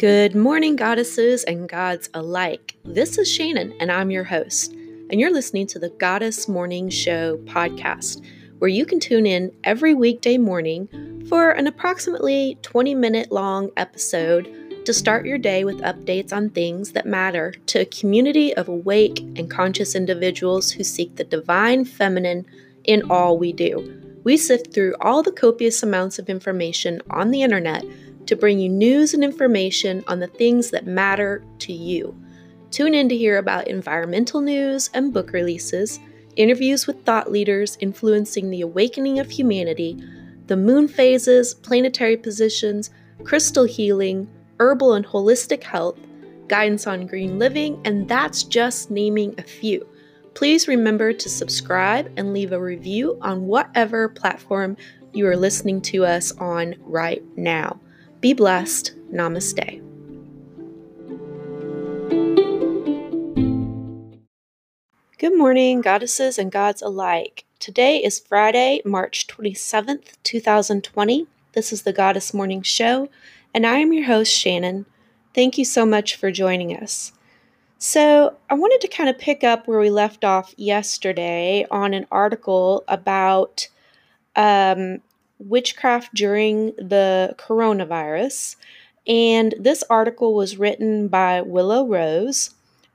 Good morning, goddesses and gods alike. This is Shannon, and I'm your host. And you're listening to the Goddess Morning Show podcast, where you can tune in every weekday morning for an approximately 20 minute long episode to start your day with updates on things that matter to a community of awake and conscious individuals who seek the divine feminine in all we do. We sift through all the copious amounts of information on the internet to bring you news and information on the things that matter to you. Tune in to hear about environmental news and book releases, interviews with thought leaders influencing the awakening of humanity, the moon phases, planetary positions, crystal healing, herbal and holistic health, guidance on green living, and that's just naming a few. Please remember to subscribe and leave a review on whatever platform you are listening to us on right now. Be blessed. Namaste. Good morning, goddesses and gods alike. Today is Friday, March 27th, 2020. This is the Goddess Morning Show, and I am your host, Shannon. Thank you so much for joining us. So, I wanted to kind of pick up where we left off yesterday on an article about um, witchcraft during the coronavirus. And this article was written by Willow Rose,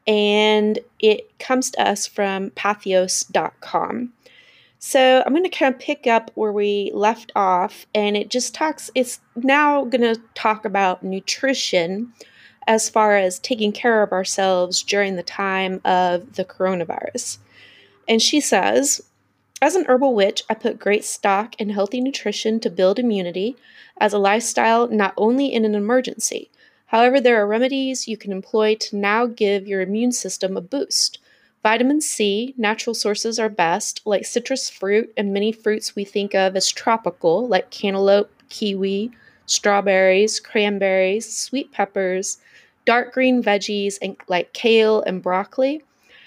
and it comes to us from patheos.com. So I'm going to kind of pick up where we left off, and it just talks, it's now going to talk about nutrition as far as taking care of ourselves during the time of the coronavirus. And she says, as an herbal witch, I put great stock in healthy nutrition to build immunity as a lifestyle, not only in an emergency. However, there are remedies you can employ to now give your immune system a boost. Vitamin C, natural sources are best, like citrus fruit and many fruits we think of as tropical, like cantaloupe, kiwi, strawberries, cranberries, sweet peppers, dark green veggies and like kale and broccoli.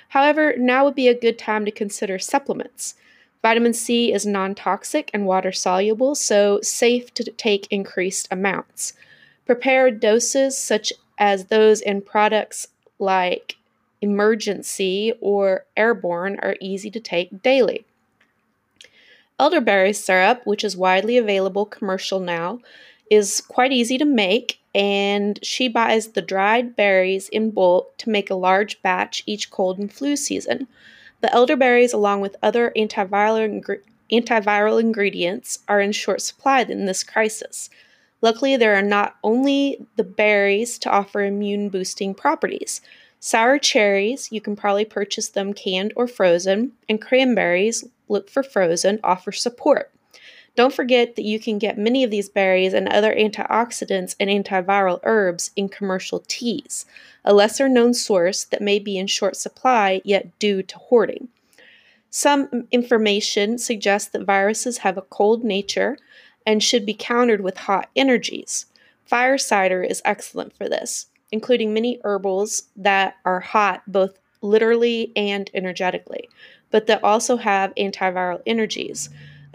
However, now would be a good time to consider supplements. Vitamin C is non toxic and water soluble, so safe to take increased amounts. Prepared doses, such as those in products like Emergen-C or Airborne, are easy to take daily. Elderberry syrup, which is widely available commercial now, is quite easy to make, and she buys the dried berries in bulk to make a large batch each cold and flu season. The elderberries, along with other antiviral, antiviral ingredients, are in short supply in this crisis. Luckily, there are not only the berries to offer immune boosting properties. Sour cherries, you can probably purchase them canned or frozen, and cranberries, look for frozen, offer support. Don't forget that you can get many of these berries and other antioxidants and antiviral herbs in commercial teas, a lesser known source that may be in short supply yet due to hoarding. Some information suggests that viruses have a cold nature and should be countered with hot energies. Fire cider is excellent for this, including many herbals that are hot both literally and energetically, but that also have antiviral energies.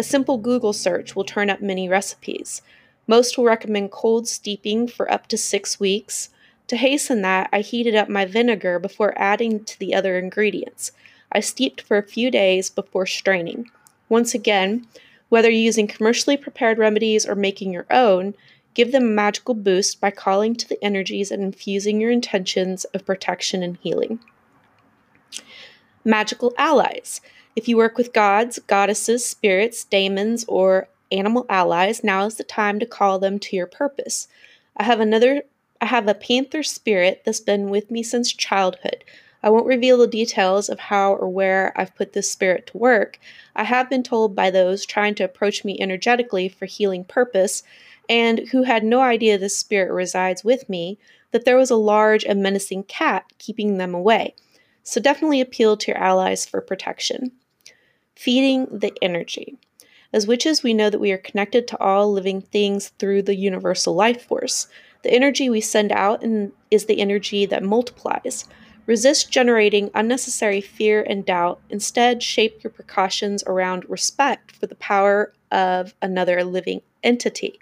A simple Google search will turn up many recipes. Most will recommend cold steeping for up to six weeks. To hasten that, I heated up my vinegar before adding to the other ingredients. I steeped for a few days before straining. Once again, whether using commercially prepared remedies or making your own, give them a magical boost by calling to the energies and infusing your intentions of protection and healing. Magical allies. If you work with gods, goddesses, spirits, daemons, or animal allies, now is the time to call them to your purpose. I have another I have a panther spirit that's been with me since childhood. I won't reveal the details of how or where I've put this spirit to work. I have been told by those trying to approach me energetically for healing purpose, and who had no idea this spirit resides with me, that there was a large and menacing cat keeping them away. So definitely appeal to your allies for protection feeding the energy. As witches, we know that we are connected to all living things through the universal life force. The energy we send out is the energy that multiplies. Resist generating unnecessary fear and doubt. Instead, shape your precautions around respect for the power of another living entity.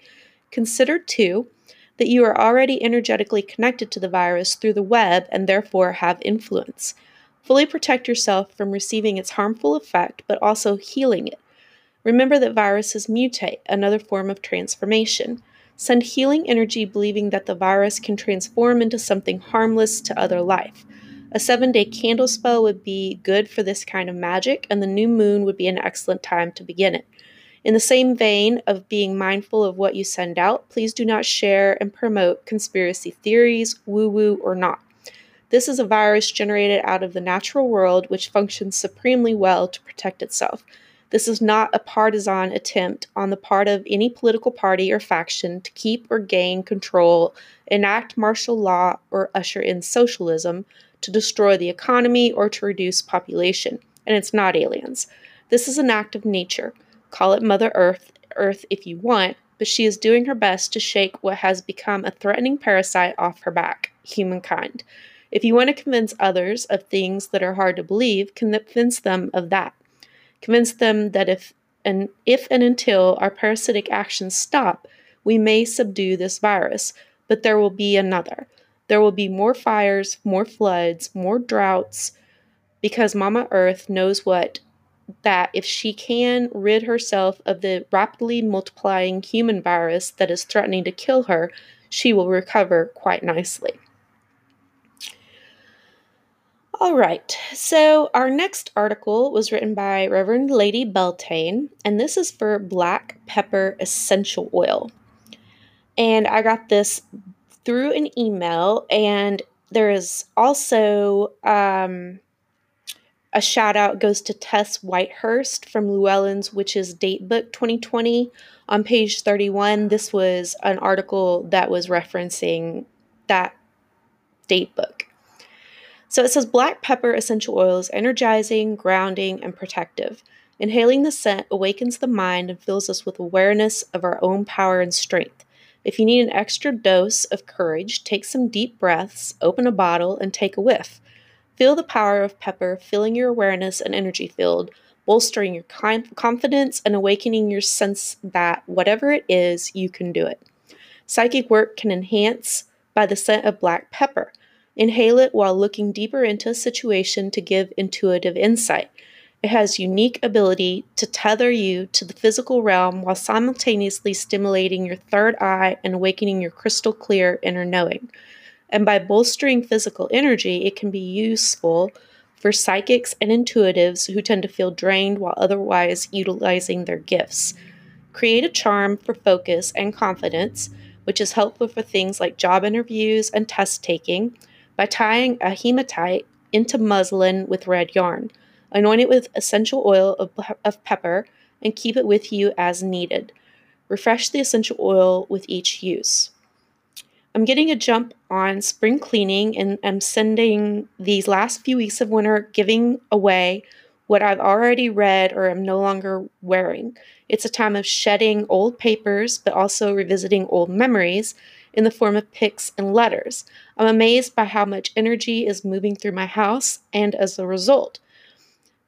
Consider, too, that you are already energetically connected to the virus through the web and therefore have influence. Fully protect yourself from receiving its harmful effect, but also healing it. Remember that viruses mutate, another form of transformation. Send healing energy believing that the virus can transform into something harmless to other life. A seven day candle spell would be good for this kind of magic, and the new moon would be an excellent time to begin it. In the same vein of being mindful of what you send out, please do not share and promote conspiracy theories, woo woo or not. This is a virus generated out of the natural world which functions supremely well to protect itself. This is not a partisan attempt on the part of any political party or faction to keep or gain control, enact martial law, or usher in socialism, to destroy the economy, or to reduce population. And it's not aliens. This is an act of nature. Call it Mother Earth, Earth if you want, but she is doing her best to shake what has become a threatening parasite off her back humankind. If you want to convince others of things that are hard to believe, convince them of that. Convince them that if and if and until our parasitic actions stop, we may subdue this virus, but there will be another. There will be more fires, more floods, more droughts, because Mama Earth knows what that if she can rid herself of the rapidly multiplying human virus that is threatening to kill her, she will recover quite nicely. All right, so our next article was written by Reverend Lady Beltane, and this is for black pepper essential oil. And I got this through an email, and there is also um, a shout out goes to Tess Whitehurst from Llewellyn's Witches Datebook 2020 on page 31. This was an article that was referencing that datebook. So it says black pepper essential oil is energizing, grounding, and protective. Inhaling the scent awakens the mind and fills us with awareness of our own power and strength. If you need an extra dose of courage, take some deep breaths, open a bottle, and take a whiff. Feel the power of pepper filling your awareness and energy field, bolstering your confidence and awakening your sense that whatever it is, you can do it. Psychic work can enhance by the scent of black pepper. Inhale it while looking deeper into a situation to give intuitive insight. It has unique ability to tether you to the physical realm while simultaneously stimulating your third eye and awakening your crystal clear inner knowing. And by bolstering physical energy, it can be useful for psychics and intuitives who tend to feel drained while otherwise utilizing their gifts. Create a charm for focus and confidence, which is helpful for things like job interviews and test taking by tying a hematite into muslin with red yarn. Anoint it with essential oil of, of pepper and keep it with you as needed. Refresh the essential oil with each use. I'm getting a jump on spring cleaning and I'm sending these last few weeks of winter giving away what I've already read or am no longer wearing. It's a time of shedding old papers, but also revisiting old memories in the form of pics and letters. I'm amazed by how much energy is moving through my house, and as a result,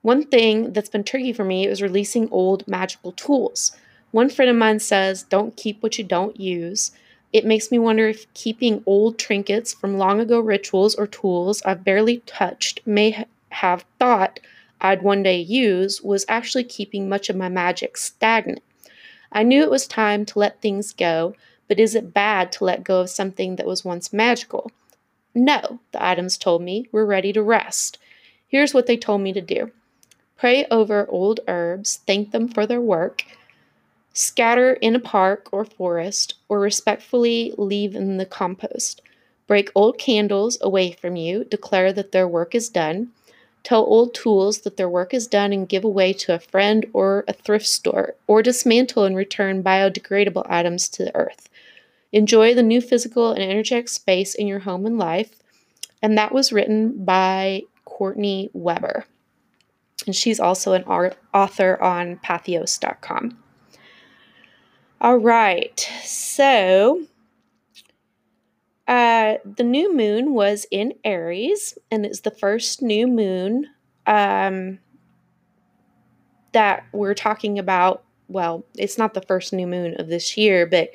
one thing that's been tricky for me is releasing old magical tools. One friend of mine says, Don't keep what you don't use. It makes me wonder if keeping old trinkets from long ago rituals or tools I've barely touched may have thought I'd one day use was actually keeping much of my magic stagnant. I knew it was time to let things go, but is it bad to let go of something that was once magical? No, the items told me. We're ready to rest. Here's what they told me to do pray over old herbs, thank them for their work, scatter in a park or forest, or respectfully leave in the compost. Break old candles away from you, declare that their work is done. Tell old tools that their work is done and give away to a friend or a thrift store, or dismantle and return biodegradable items to the earth. Enjoy the new physical and energetic space in your home and life. And that was written by Courtney Weber. And she's also an author on patheos.com. All right, so uh, the new moon was in Aries, and it's the first new moon um, that we're talking about. Well, it's not the first new moon of this year, but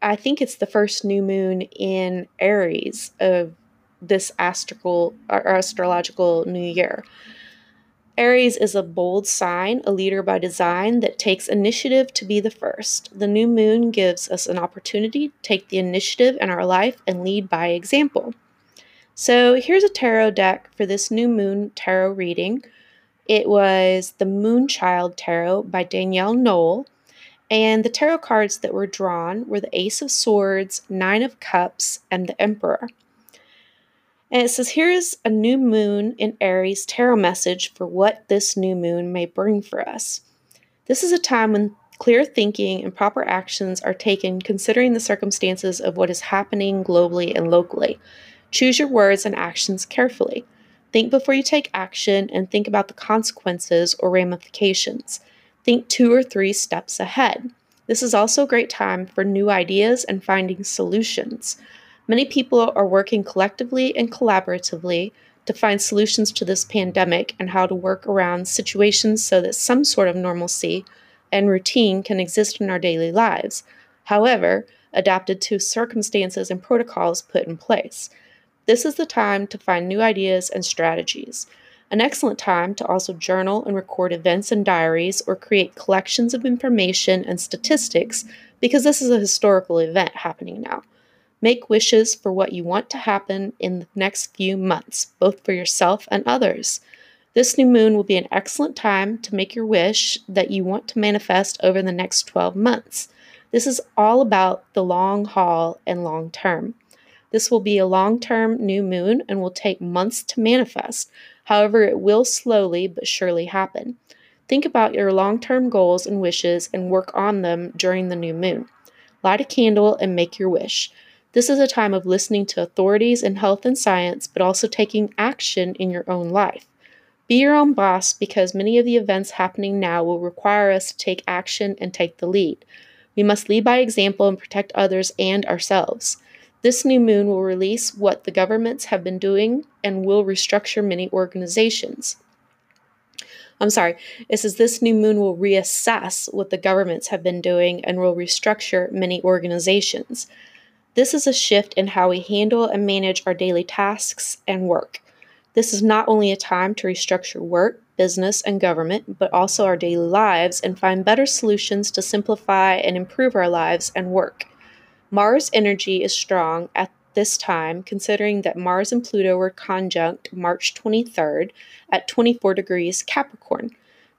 I think it's the first new moon in Aries of this astral or astrological new year. Aries is a bold sign, a leader by design that takes initiative to be the first. The new moon gives us an opportunity to take the initiative in our life and lead by example. So here's a tarot deck for this new moon tarot reading. It was the Moonchild Tarot by Danielle Noel. And the tarot cards that were drawn were the Ace of Swords, Nine of Cups, and the Emperor. And it says, Here's a new moon in Aries tarot message for what this new moon may bring for us. This is a time when clear thinking and proper actions are taken considering the circumstances of what is happening globally and locally. Choose your words and actions carefully. Think before you take action and think about the consequences or ramifications. Think two or three steps ahead. This is also a great time for new ideas and finding solutions. Many people are working collectively and collaboratively to find solutions to this pandemic and how to work around situations so that some sort of normalcy and routine can exist in our daily lives, however, adapted to circumstances and protocols put in place. This is the time to find new ideas and strategies. An excellent time to also journal and record events and diaries or create collections of information and statistics because this is a historical event happening now. Make wishes for what you want to happen in the next few months, both for yourself and others. This new moon will be an excellent time to make your wish that you want to manifest over the next 12 months. This is all about the long haul and long term. This will be a long term new moon and will take months to manifest. However, it will slowly but surely happen. Think about your long term goals and wishes and work on them during the new moon. Light a candle and make your wish. This is a time of listening to authorities in health and science, but also taking action in your own life. Be your own boss because many of the events happening now will require us to take action and take the lead. We must lead by example and protect others and ourselves. This new moon will release what the governments have been doing and will restructure many organizations. I'm sorry, it says this new moon will reassess what the governments have been doing and will restructure many organizations. This is a shift in how we handle and manage our daily tasks and work. This is not only a time to restructure work, business, and government, but also our daily lives and find better solutions to simplify and improve our lives and work. Mars energy is strong at this time, considering that Mars and Pluto were conjunct March 23rd at 24 degrees Capricorn.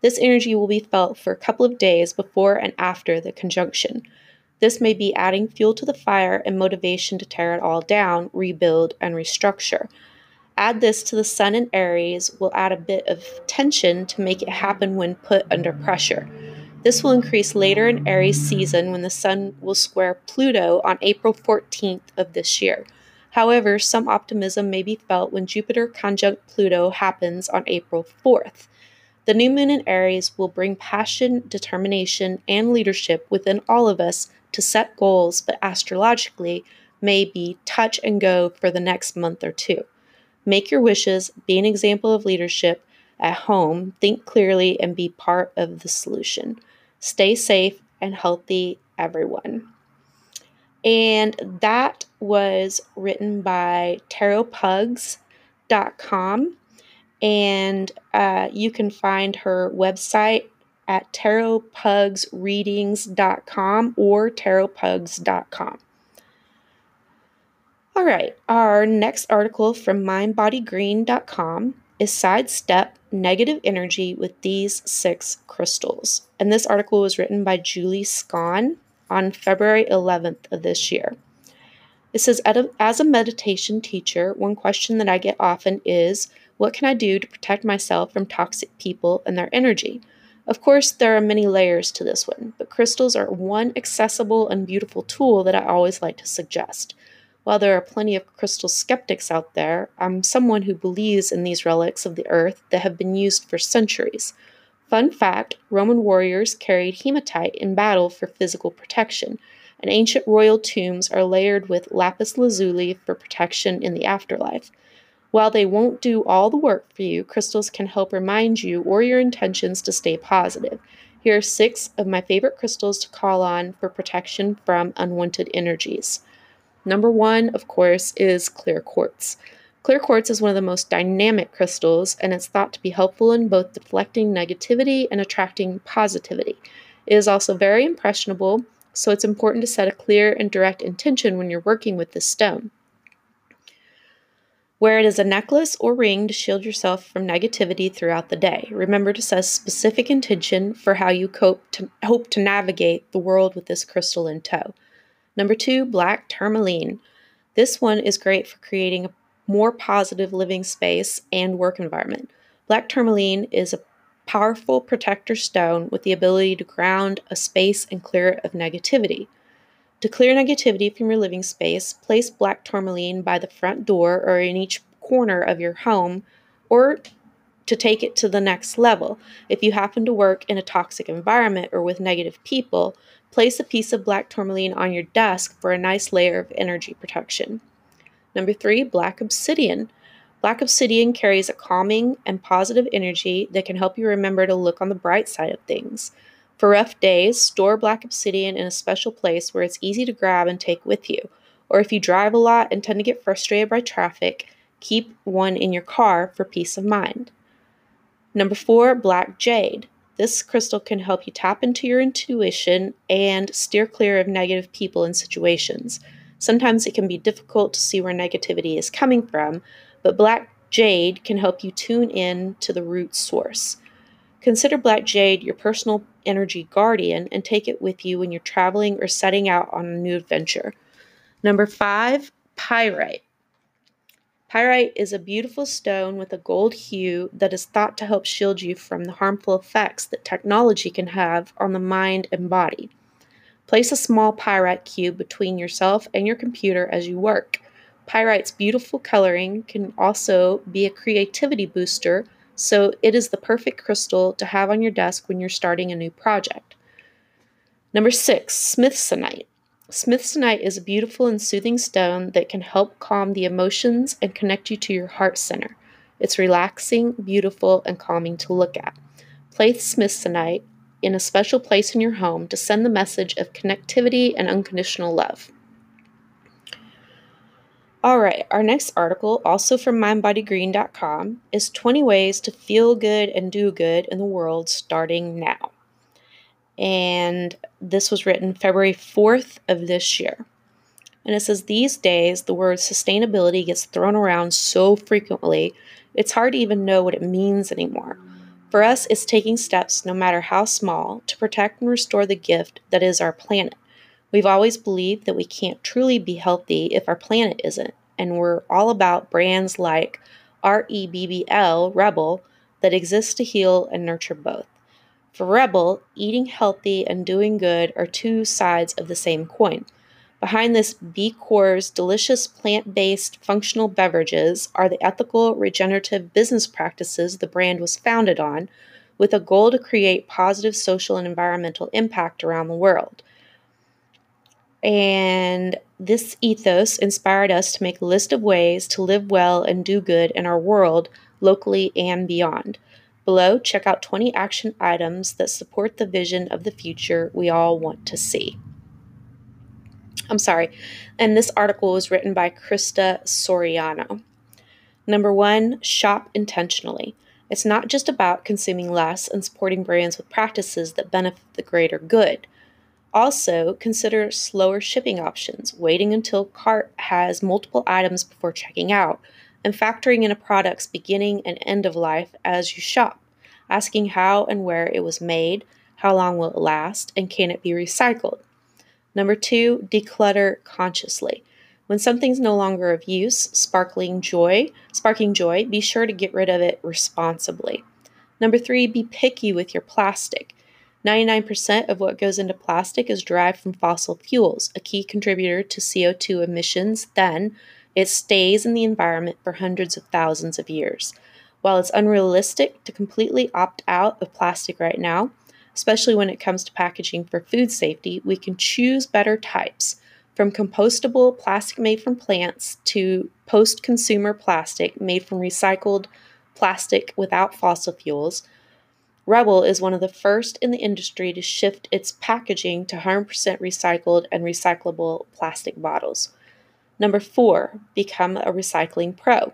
This energy will be felt for a couple of days before and after the conjunction. This may be adding fuel to the fire and motivation to tear it all down, rebuild, and restructure. Add this to the Sun in Aries will add a bit of tension to make it happen when put under pressure. This will increase later in Aries season when the Sun will square Pluto on April 14th of this year. However, some optimism may be felt when Jupiter conjunct Pluto happens on April 4th. The new moon in Aries will bring passion, determination, and leadership within all of us to set goals, but astrologically may be touch and go for the next month or two. Make your wishes, be an example of leadership at home, think clearly, and be part of the solution. Stay safe and healthy, everyone. And that was written by tarotpugs.com. And uh, you can find her website at tarotpugsreadings.com or tarotpugs.com. All right, our next article from mindbodygreen.com is Sidestep Negative Energy with These Six Crystals. And this article was written by Julie Scon on February 11th of this year. It says, As a meditation teacher, one question that I get often is, What can I do to protect myself from toxic people and their energy? Of course, there are many layers to this one, but crystals are one accessible and beautiful tool that I always like to suggest. While there are plenty of crystal skeptics out there, I'm someone who believes in these relics of the earth that have been used for centuries. Fun fact Roman warriors carried hematite in battle for physical protection, and ancient royal tombs are layered with lapis lazuli for protection in the afterlife. While they won't do all the work for you, crystals can help remind you or your intentions to stay positive. Here are six of my favorite crystals to call on for protection from unwanted energies. Number one, of course, is clear quartz. Clear quartz is one of the most dynamic crystals, and it's thought to be helpful in both deflecting negativity and attracting positivity. It is also very impressionable, so it's important to set a clear and direct intention when you're working with this stone. Wear it as a necklace or ring to shield yourself from negativity throughout the day. Remember to set a specific intention for how you cope to, hope to navigate the world with this crystal in tow. Number two, black tourmaline. This one is great for creating a more positive living space and work environment. Black tourmaline is a powerful protector stone with the ability to ground a space and clear it of negativity. To clear negativity from your living space, place black tourmaline by the front door or in each corner of your home, or to take it to the next level. If you happen to work in a toxic environment or with negative people, place a piece of black tourmaline on your desk for a nice layer of energy protection. Number three, black obsidian. Black obsidian carries a calming and positive energy that can help you remember to look on the bright side of things. For rough days, store black obsidian in a special place where it's easy to grab and take with you. Or if you drive a lot and tend to get frustrated by traffic, keep one in your car for peace of mind. Number four, black jade. This crystal can help you tap into your intuition and steer clear of negative people and situations. Sometimes it can be difficult to see where negativity is coming from, but black jade can help you tune in to the root source. Consider black jade your personal energy guardian and take it with you when you're traveling or setting out on a new adventure. Number five, pyrite. Pyrite is a beautiful stone with a gold hue that is thought to help shield you from the harmful effects that technology can have on the mind and body. Place a small pyrite cube between yourself and your computer as you work. Pyrite's beautiful coloring can also be a creativity booster, so it is the perfect crystal to have on your desk when you're starting a new project. Number six, smithsonite. Smithsonite is a beautiful and soothing stone that can help calm the emotions and connect you to your heart center. It's relaxing, beautiful, and calming to look at. Place smithsonite in a special place in your home to send the message of connectivity and unconditional love. All right, our next article, also from mindbodygreen.com, is 20 ways to feel good and do good in the world starting now. And this was written February 4th of this year. And it says these days the word sustainability gets thrown around so frequently, it's hard to even know what it means anymore. For us, it's taking steps, no matter how small, to protect and restore the gift that is our planet. We've always believed that we can't truly be healthy if our planet isn't, and we're all about brands like REBBL, Rebel, that exist to heal and nurture both. For Rebel, eating healthy and doing good are two sides of the same coin. Behind this B Corps' delicious plant based functional beverages are the ethical, regenerative business practices the brand was founded on, with a goal to create positive social and environmental impact around the world. And this ethos inspired us to make a list of ways to live well and do good in our world, locally and beyond. Below, check out 20 action items that support the vision of the future we all want to see. I'm sorry. And this article was written by Krista Soriano. Number one, shop intentionally. It's not just about consuming less and supporting brands with practices that benefit the greater good. Also, consider slower shipping options, waiting until cart has multiple items before checking out, and factoring in a product's beginning and end of life as you shop, asking how and where it was made, how long will it last, and can it be recycled. Number two, declutter consciously. When something's no longer of use, sparkling joy, sparking joy, be sure to get rid of it responsibly. Number three, be picky with your plastic. 99% of what goes into plastic is derived from fossil fuels, a key contributor to CO2 emissions. Then, it stays in the environment for hundreds of thousands of years. While it's unrealistic to completely opt out of plastic right now, especially when it comes to packaging for food safety, we can choose better types from compostable plastic made from plants to post consumer plastic made from recycled plastic without fossil fuels. Rebel is one of the first in the industry to shift its packaging to 100% recycled and recyclable plastic bottles. Number four, become a recycling pro.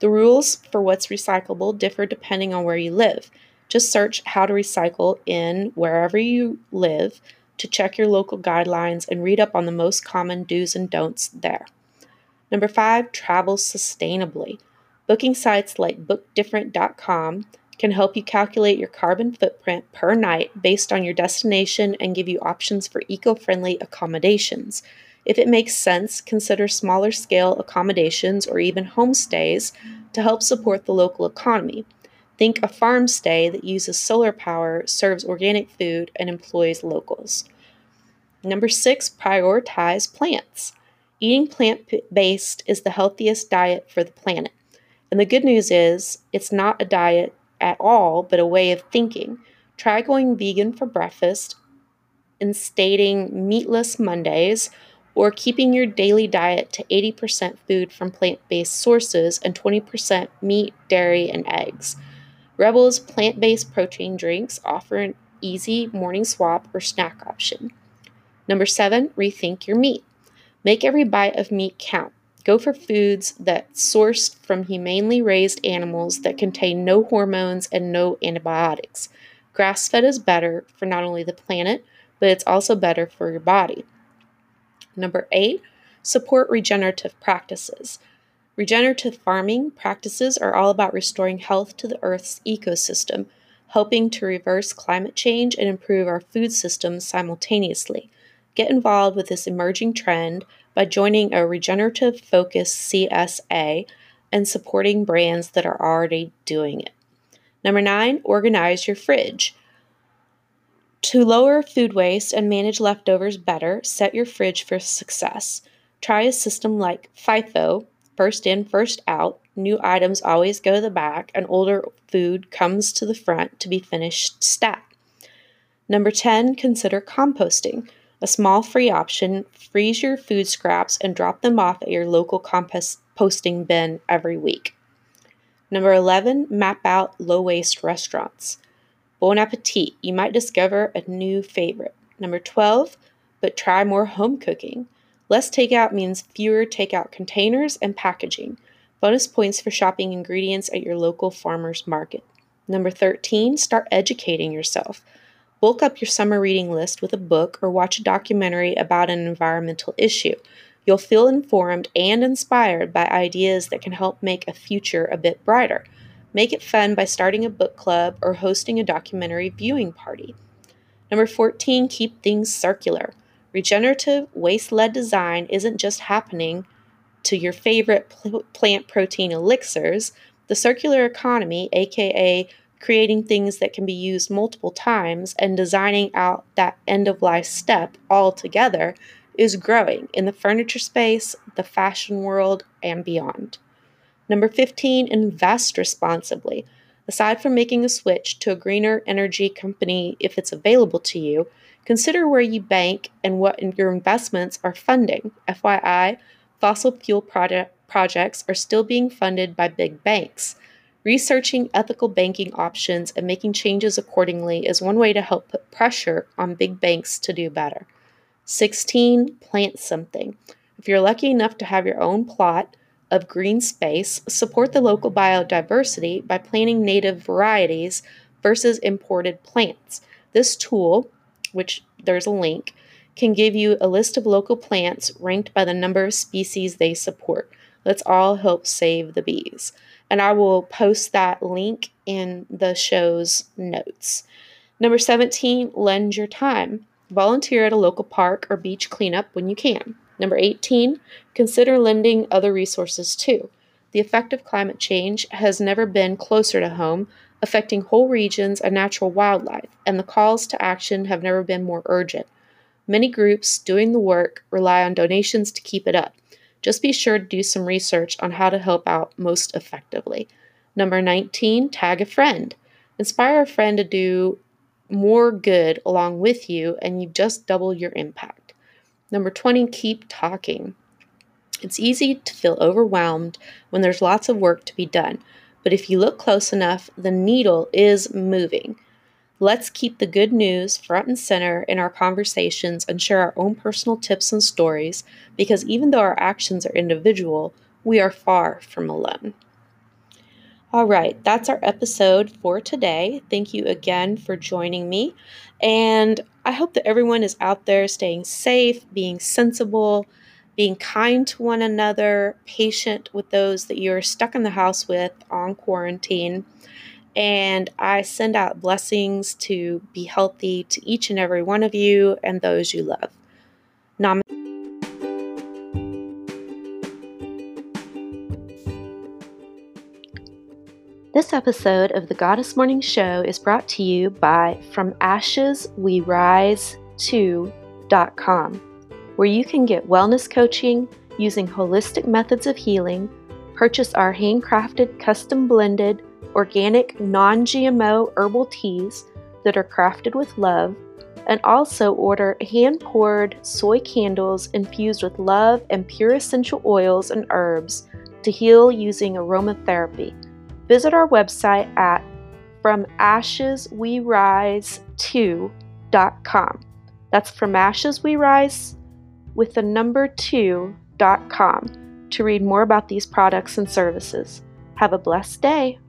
The rules for what's recyclable differ depending on where you live. Just search how to recycle in wherever you live to check your local guidelines and read up on the most common do's and don'ts there. Number five, travel sustainably. Booking sites like bookdifferent.com can help you calculate your carbon footprint per night based on your destination and give you options for eco friendly accommodations. If it makes sense, consider smaller scale accommodations or even homestays to help support the local economy. Think a farm stay that uses solar power, serves organic food, and employs locals. Number six, prioritize plants. Eating plant based is the healthiest diet for the planet. And the good news is, it's not a diet at all, but a way of thinking. Try going vegan for breakfast, instating meatless Mondays, or keeping your daily diet to 80% food from plant based sources and 20% meat, dairy, and eggs. Rebel's plant based protein drinks offer an easy morning swap or snack option. Number seven, rethink your meat. Make every bite of meat count. Go for foods that sourced from humanely raised animals that contain no hormones and no antibiotics. Grass fed is better for not only the planet, but it's also better for your body. Number eight, support regenerative practices. Regenerative farming practices are all about restoring health to the Earth's ecosystem, helping to reverse climate change and improve our food systems simultaneously. Get involved with this emerging trend by joining a regenerative focused CSA and supporting brands that are already doing it. Number nine, organize your fridge. To lower food waste and manage leftovers better, set your fridge for success. Try a system like FIFO, first in, first out. New items always go to the back, and older food comes to the front to be finished stat. Number 10, consider composting. A small free option freeze your food scraps and drop them off at your local composting bin every week. Number 11, map out low waste restaurants. Bon appetit, you might discover a new favorite. Number 12, but try more home cooking. Less takeout means fewer takeout containers and packaging. Bonus points for shopping ingredients at your local farmer's market. Number 13, start educating yourself. Bulk up your summer reading list with a book or watch a documentary about an environmental issue. You'll feel informed and inspired by ideas that can help make a future a bit brighter. Make it fun by starting a book club or hosting a documentary viewing party. Number 14, keep things circular. Regenerative, waste led design isn't just happening to your favorite pl- plant protein elixirs. The circular economy, aka creating things that can be used multiple times and designing out that end of life step altogether is growing in the furniture space, the fashion world, and beyond. Number 15, invest responsibly. Aside from making a switch to a greener energy company if it's available to you, consider where you bank and what your investments are funding. FYI, fossil fuel project projects are still being funded by big banks. Researching ethical banking options and making changes accordingly is one way to help put pressure on big banks to do better. 16. Plant something. If you're lucky enough to have your own plot of green space, support the local biodiversity by planting native varieties versus imported plants. This tool, which there's a link, can give you a list of local plants ranked by the number of species they support. Let's all help save the bees and I will post that link in the show's notes. Number 17, lend your time. Volunteer at a local park or beach cleanup when you can. Number 18, consider lending other resources too. The effect of climate change has never been closer to home, affecting whole regions and natural wildlife, and the calls to action have never been more urgent. Many groups doing the work rely on donations to keep it up. Just be sure to do some research on how to help out most effectively. Number 19, tag a friend. Inspire a friend to do more good along with you, and you've just doubled your impact. Number 20, keep talking. It's easy to feel overwhelmed when there's lots of work to be done, but if you look close enough, the needle is moving. Let's keep the good news front and center in our conversations and share our own personal tips and stories because even though our actions are individual, we are far from alone. All right, that's our episode for today. Thank you again for joining me. And I hope that everyone is out there staying safe, being sensible, being kind to one another, patient with those that you're stuck in the house with on quarantine. And I send out blessings to be healthy to each and every one of you and those you love. Namaste. This episode of the Goddess Morning Show is brought to you by From Ashes We Rise 2.com, where you can get wellness coaching using holistic methods of healing, purchase our handcrafted, custom blended, organic, non GMO herbal teas that are crafted with love, and also order hand poured soy candles infused with love and pure essential oils and herbs to heal using aromatherapy. Visit our website at fromasheswerise2.com. That's from ashes we rise with the number 2.com to read more about these products and services. Have a blessed day.